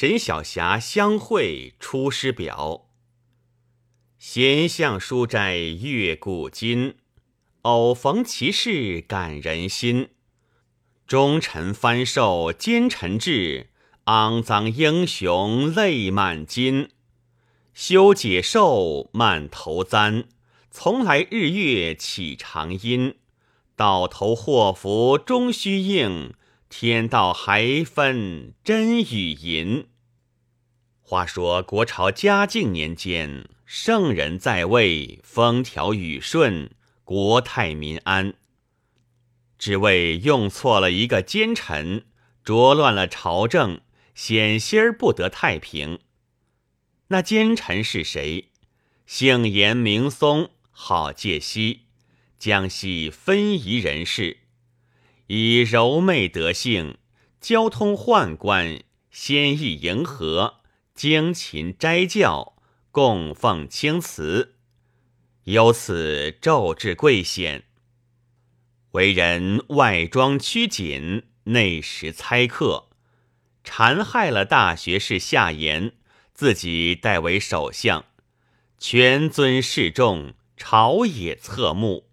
沈小霞相会《出师表》。闲向书斋阅古今，偶逢其事感人心。忠臣翻寿奸臣志，肮脏英雄泪满襟。休解寿慢头簪，从来日月起长阴。到头祸福终须应，天道还分真与淫。话说国朝嘉靖年间。圣人在位，风调雨顺，国泰民安。只为用错了一个奸臣，着乱了朝政，险些儿不得太平。那奸臣是谁？姓严名松，号介熙，江西分宜人士，以柔媚德性，交通宦官，先易迎合，经勤斋教。供奉青瓷，由此骤至贵显。为人外装拘谨，内实猜客，残害了大学士夏言，自己代为首相，权尊示众，朝野侧目。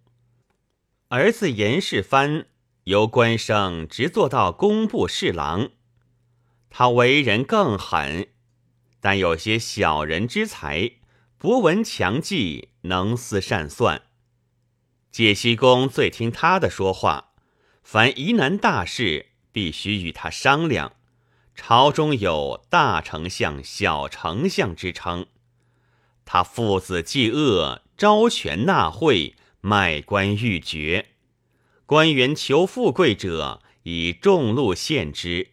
儿子严世蕃由官升直做到工部侍郎，他为人更狠。但有些小人之才，博闻强记，能思善算。解析公最听他的说话，凡疑难大事，必须与他商量。朝中有大丞相、小丞相之称。他父子继恶，招权纳贿，卖官鬻爵。官员求富贵者，以重禄献之，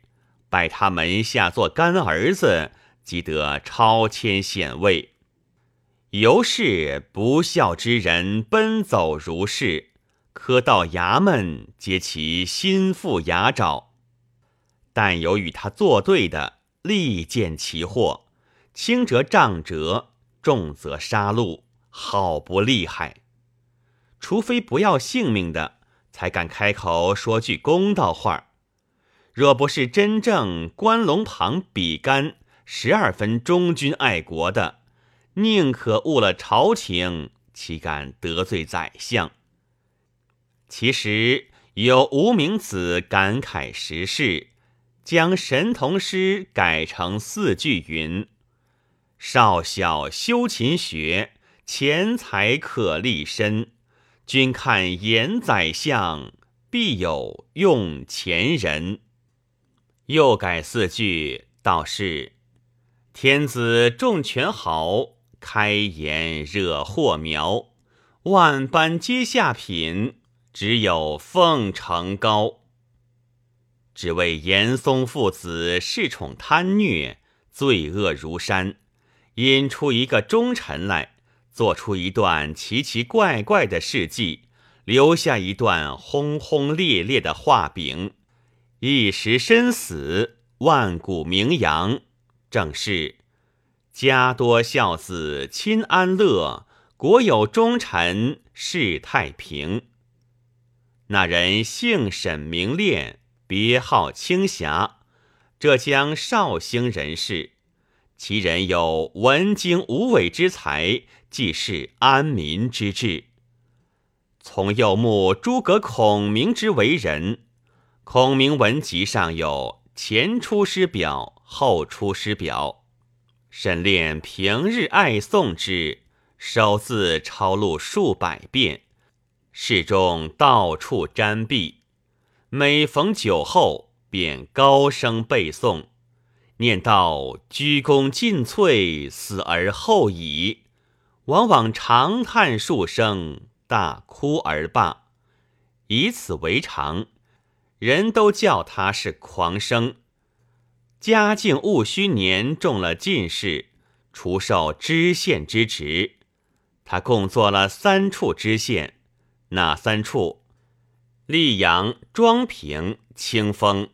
拜他门下做干儿子。即得超迁显位，由是不孝之人奔走如是，科到衙门皆其心腹牙爪。但有与他作对的，利见其祸，轻则杖折，重则杀戮，好不厉害。除非不要性命的，才敢开口说句公道话。若不是真正关龙旁比干。十二分忠君爱国的，宁可误了朝廷，岂敢得罪宰相？其实有无名子感慨时事，将神童诗改成四句云：“少小修勤学，钱财可立身。君看严宰相，必有用钱人。”又改四句，道是。天子重权豪，开颜惹祸苗。万般皆下品，只有奉承高。只为严嵩父子恃宠贪虐，罪恶如山，引出一个忠臣来，做出一段奇奇怪怪的事迹，留下一段轰轰烈烈的画饼，一时身死，万古名扬。正是家多孝子亲安乐，国有忠臣世太平。那人姓沈名炼，别号青霞，浙江绍兴人士。其人有文经武伟之才，既是安民之志。从幼慕诸葛孔明之为人，孔明文集上有前出师表。后出师表，沈炼平日爱诵之，手字抄录数百遍，室中到处沾壁。每逢酒后，便高声背诵，念到“鞠躬尽瘁，死而后已”，往往长叹数声，大哭而罢，以此为常。人都叫他是狂生。嘉靖戊戌年中了进士，除授知县之职。他共做了三处知县，哪三处？溧阳、庄平、清丰。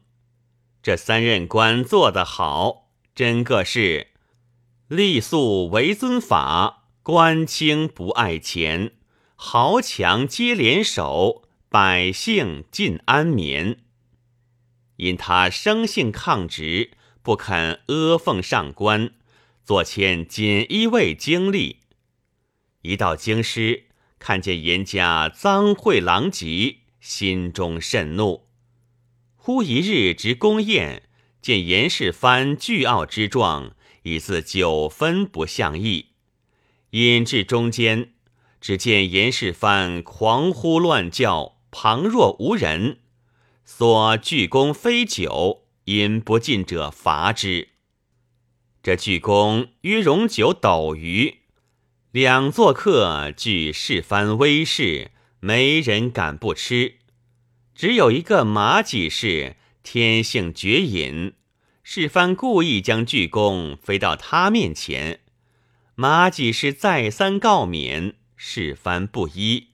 这三任官做得好，真个是立素为尊法，官清不爱钱，豪强皆联手，百姓尽安眠。因他生性抗直。不肯阿奉上官，左迁锦衣卫经历。一到京师，看见严家赃秽狼藉，心中甚怒。忽一日值宫宴，见严世蕃倨傲之状，已自九分不相意。引至中间，只见严世蕃狂呼乱叫，旁若无人。所鞠躬非酒，饮不尽者罚之。这鞠躬约容酒斗鱼，两座客据世蕃威势，没人敢不吃。只有一个马几士，天性绝饮。世番故意将鞠躬飞到他面前，马几士再三告免，世番不依。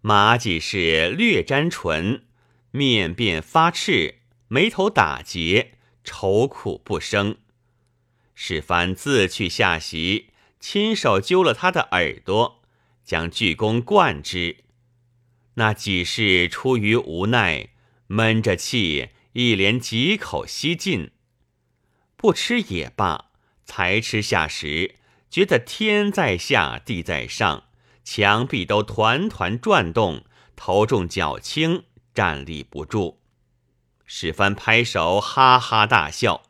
马几士略沾唇，面便发赤，眉头打结，愁苦不生。世蕃自去下席，亲手揪了他的耳朵，将鞠躬灌之。那几士出于无奈，闷着气，一连几口吸尽。不吃也罢，才吃下时，觉得天在下，地在上，墙壁都团团转动，头重脚轻，站立不住。史蕃拍手，哈哈大笑。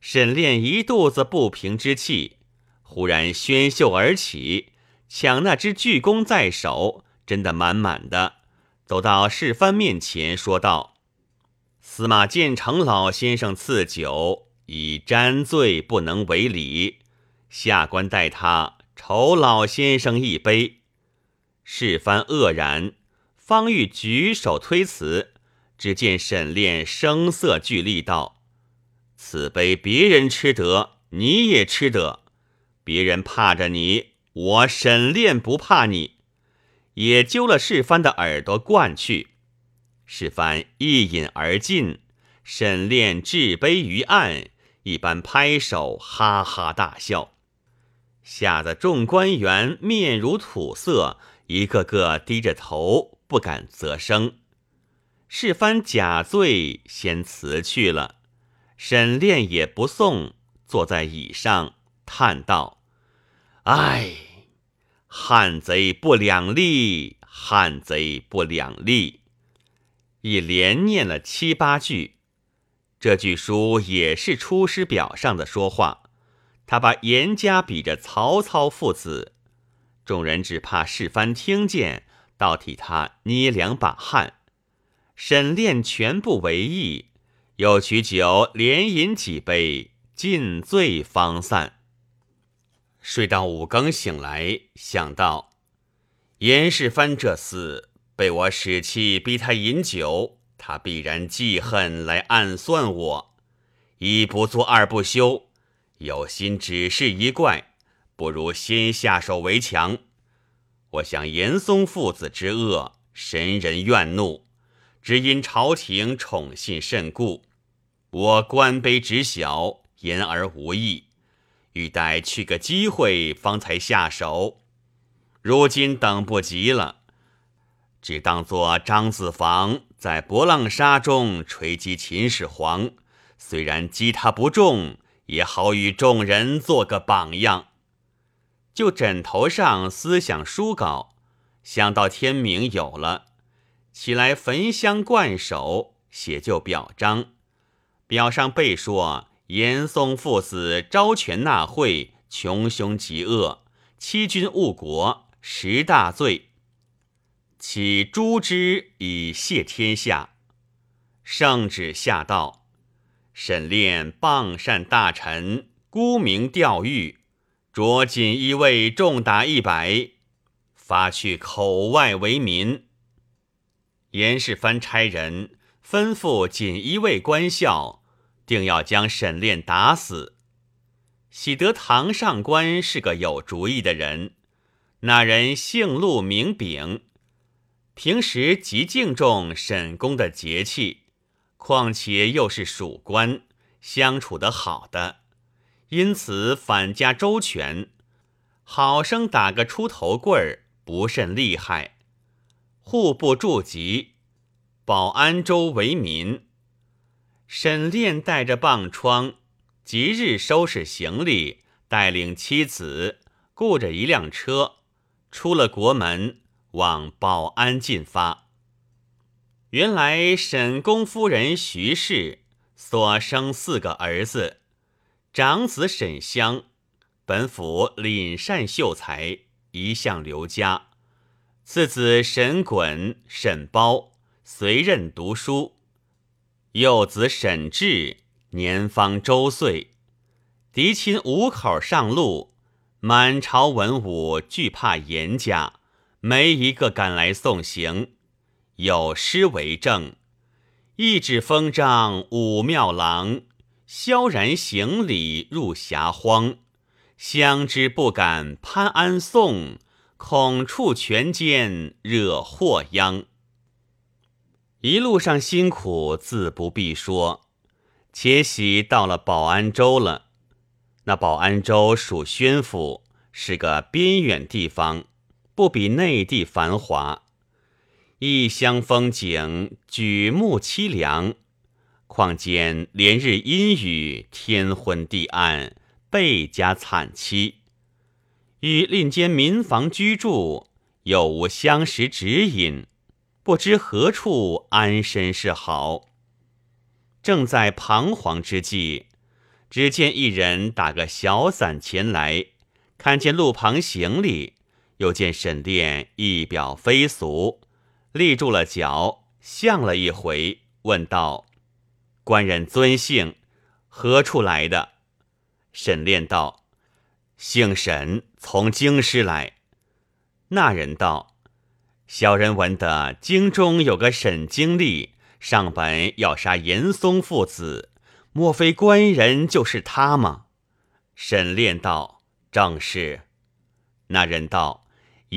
沈炼一肚子不平之气，忽然宣袖而起，抢那只巨弓在手。真的满满的，走到世蕃面前，说道：“司马建成老先生赐酒，已沾醉，不能为礼。下官代他酬老先生一杯。”世蕃愕然，方欲举手推辞，只见沈炼声色俱厉道：“此杯别人吃得，你也吃得。别人怕着你，我沈炼不怕你。”也揪了世蕃的耳朵灌去，世蕃一饮而尽，沈炼置杯于案，一般拍手，哈哈大笑，吓得众官员面如土色，一个个低着头，不敢啧声。世蕃假醉，先辞去了，沈炼也不送，坐在椅上，叹道：“唉。”汉贼不两立，汉贼不两立，一连念了七八句。这句书也是《出师表》上的说话。他把严家比着曹操父子，众人只怕世蕃听见，倒替他捏两把汗。沈炼全不为意，又取酒连饮几杯，尽醉方散。睡到五更醒来，想到严世蕃这厮被我使气逼他饮酒，他必然记恨来暗算我。一不做二不休，有心只是一怪，不如先下手为强。我想严嵩父子之恶，神人怨怒，只因朝廷宠信甚固，我官卑职小，言而无益。欲待去个机会方才下手，如今等不及了，只当做张子房在博浪沙中锤击秦始皇，虽然击他不中，也好与众人做个榜样。就枕头上思想书稿，想到天明有了，起来焚香灌手，写就表彰，表上备说。严嵩父子招权纳贿，穷凶极恶，欺君误国，十大罪。起诛之以谢天下。圣旨下道：沈炼谤善大臣，沽名钓誉，着锦衣卫重打一百，发去口外为民。严世蕃差人吩咐锦衣卫官校。定要将沈炼打死。喜得堂上官是个有主意的人，那人姓陆名炳，平时极敬重沈公的节气，况且又是属官，相处得好的，因此反家周全，好生打个出头棍儿，不甚厉害。户部驻籍，保安州为民。沈炼带着棒疮，即日收拾行李，带领妻子，雇着一辆车，出了国门，往保安进发。原来沈公夫人徐氏所生四个儿子，长子沈香，本府凛善秀才，一向刘家；次子沈衮、沈包随任读书。幼子沈志年方周岁，嫡亲五口上路，满朝文武惧怕严家，没一个敢来送行。有诗为证：“一纸封章武庙郎，萧然行礼入霞荒。相知不敢攀安送，恐触权奸惹祸殃。”一路上辛苦自不必说，且喜到了保安州了。那保安州属宣府，是个边远地方，不比内地繁华。异乡风景，举目凄凉。况见连日阴雨，天昏地暗，倍加惨凄。与另间民房居住，又无相识指引。不知何处安身是好。正在彷徨之际，只见一人打个小伞前来，看见路旁行李，又见沈炼仪表非俗，立住了脚，向了一回，问道：“官人尊姓？何处来的？”沈炼道：“姓沈，从京师来。”那人道。小人闻得京中有个沈经历，上本要杀严嵩父子，莫非官人就是他吗？沈炼道：“正是。”那人道：“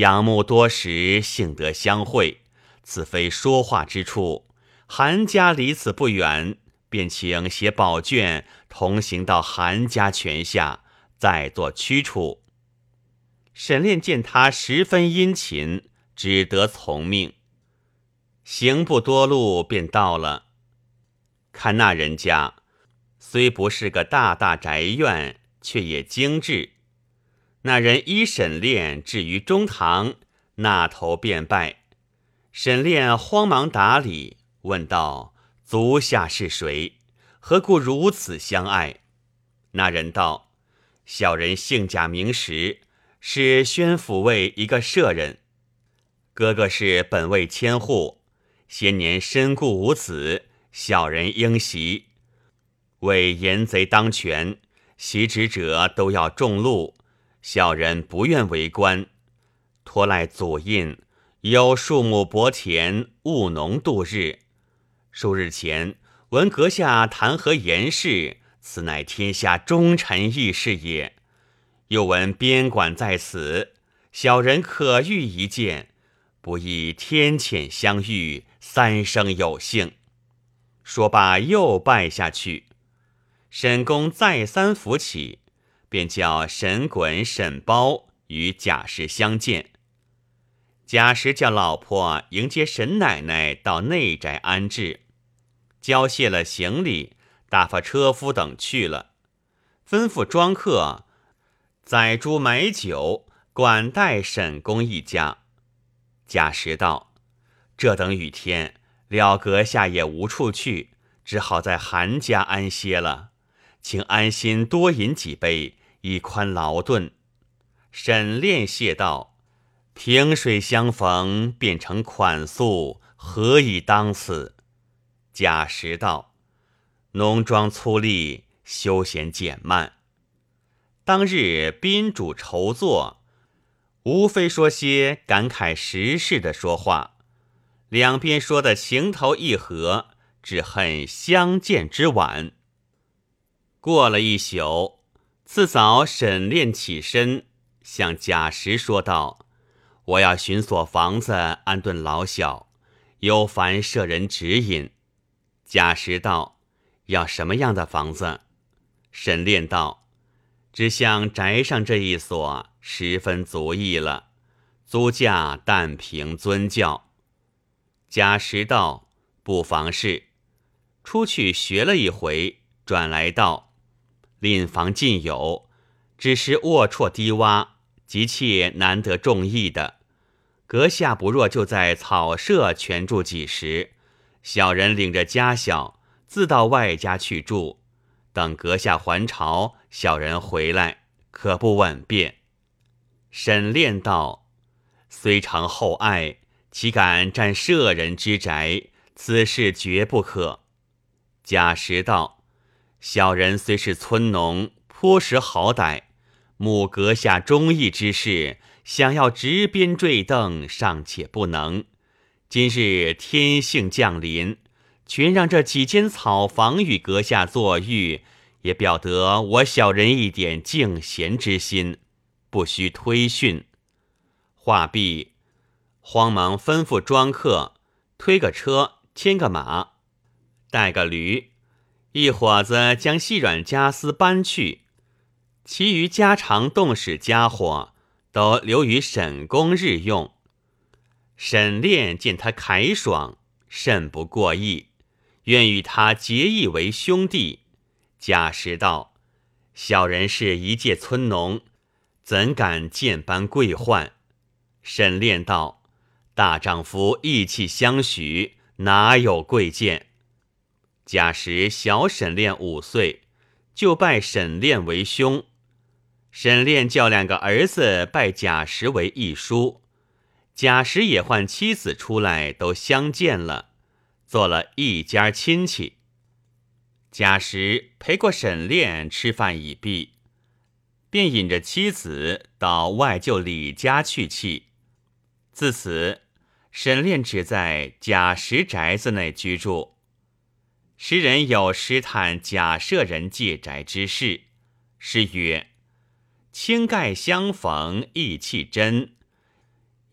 仰慕多时，幸得相会，此非说话之处。韩家离此不远，便请写宝卷，同行到韩家泉下，再做驱处。”沈炼见他十分殷勤。只得从命，行不多路，便到了。看那人家，虽不是个大大宅院，却也精致。那人依沈炼至于中堂，那头便拜。沈炼慌忙打礼，问道：“足下是谁？何故如此相爱？”那人道：“小人姓贾名实，是宣抚卫一个舍人。”哥哥是本位千户，先年身故无子，小人应袭。为严贼当权，袭职者都要重禄，小人不愿为官，托赖祖印，有数亩薄田，务农度日。数日前闻阁下弹劾严氏，此乃天下忠臣义士也。又闻边馆在此，小人可遇一见。不意天谴相遇，三生有幸。说罢，又拜下去。沈公再三扶起，便叫沈衮、沈包与贾氏相见。贾氏叫老婆迎接沈奶奶到内宅安置，交卸了行李，打发车夫等去了，吩咐庄客宰猪买酒，管待沈公一家。贾石道：“这等雨天，了阁下也无处去，只好在韩家安歇了。请安心多饮几杯，以宽劳顿。”沈炼谢道：“萍水相逢，变成款素，何以当此？”贾石道：“浓妆粗丽，休闲简慢。”当日宾主筹坐。无非说些感慨时事的说话，两边说的情投意合，只恨相见之晚。过了一宿，次早沈炼起身，向贾石说道：“我要寻所房子安顿老小，有烦舍人指引。”贾石道：“要什么样的房子？”沈炼道。只像宅上这一所，十分足意了。租价但凭尊教。贾石道不妨事。出去学了一回，转来道：“令房尽有，只是龌龊低洼，急切难得中意的。阁下不若就在草舍全住几时，小人领着家小自到外家去住，等阁下还朝，小人回来，可不稳便？”沈炼道：“虽承厚爱，岂敢占舍人之宅？此事绝不可。”贾石道：“小人虽是村农，颇识好歹，慕阁下忠义之事，想要执鞭坠镫，尚且不能。今日天幸降临，全让这几间草房与阁下作浴，也表得我小人一点敬贤之心，不须推训。”话毕，慌忙吩咐庄客推个车，牵个马。带个驴，一伙子将细软家私搬去，其余家常动使家伙都留于沈公日用。沈炼见他凯爽，甚不过意，愿与他结义为兄弟。贾石道：“小人是一介村农，怎敢见般贵宦？”沈炼道：“大丈夫义气相许，哪有贵贱？”贾石小沈炼五岁，就拜沈炼为兄。沈炼叫两个儿子拜贾石为义叔。贾石也唤妻子出来，都相见了，做了一家亲戚。贾石陪过沈炼吃饭已毕，便引着妻子到外舅李家去憩。自此，沈炼只在贾石宅子内居住。诗人有诗叹贾舍人借宅之事，诗曰：“青盖相逢意气真，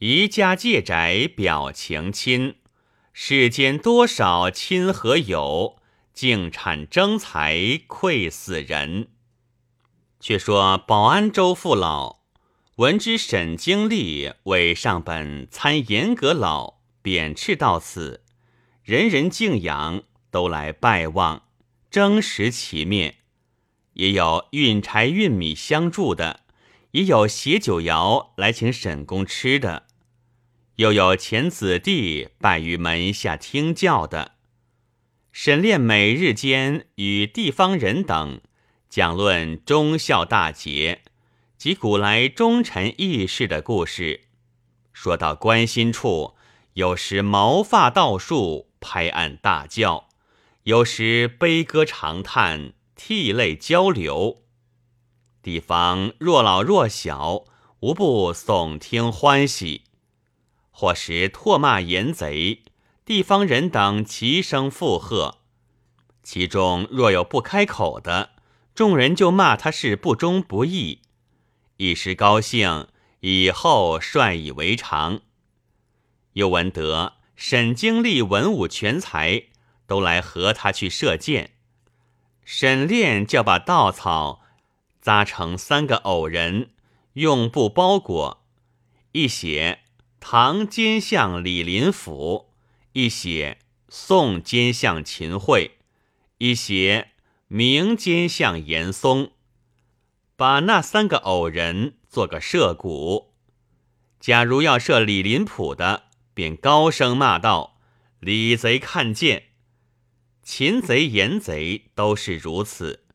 宜家借宅表情亲。世间多少亲和友，竟产争财愧死人。”却说保安州父老闻知沈经历为上本参严阁老贬斥到此，人人敬仰。都来拜望，争食其面，也有运柴运米相助的，也有携酒肴来请沈公吃的，又有遣子弟拜于门下听教的。沈炼每日间与地方人等讲论忠孝大节及古来忠臣义士的故事，说到关心处，有时毛发倒竖，拍案大叫。有时悲歌长叹，涕泪交流，地方若老若小，无不耸听欢喜；或时唾骂严贼，地方人等齐声附和。其中若有不开口的，众人就骂他是不忠不义。一时高兴，以后率以为常。又闻得沈经历文武全才。都来和他去射箭，沈炼叫把稻草扎成三个偶人，用布包裹，一写唐奸相李林甫，一写宋奸相秦桧，一写明奸相严嵩，把那三个偶人做个射鼓。假如要设李林甫的，便高声骂道：“李贼看剑！”擒贼严贼都是如此。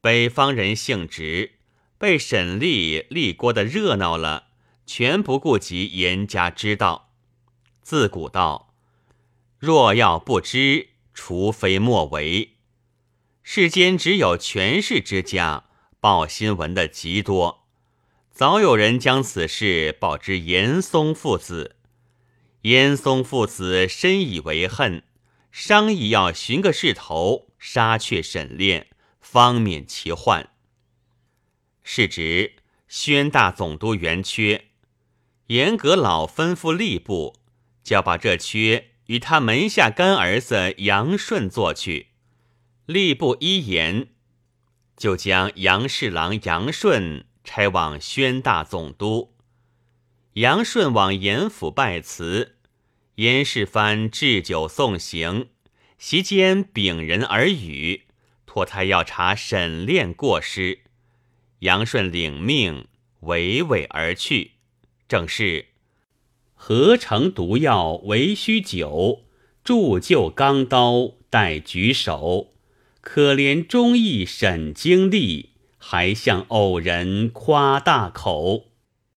北方人性直，被沈立立锅的热闹了，全不顾及严家之道。自古道，若要不知，除非莫为。世间只有权势之家报新闻的极多，早有人将此事报之严嵩父子。严嵩父子深以为恨。商议要寻个势头杀却沈炼，方免其患。是指宣大总督元缺，严阁老吩咐吏部，叫把这缺与他门下干儿子杨顺做去。吏部依言，就将杨侍郎杨顺差往宣大总督。杨顺往严府拜辞。严世蕃置酒送行，席间禀人耳语，托他要查沈炼过失。杨顺领命，娓娓而去。正是合成毒药为需酒，铸就钢刀待举手。可怜忠义沈经历，还向偶人夸大口。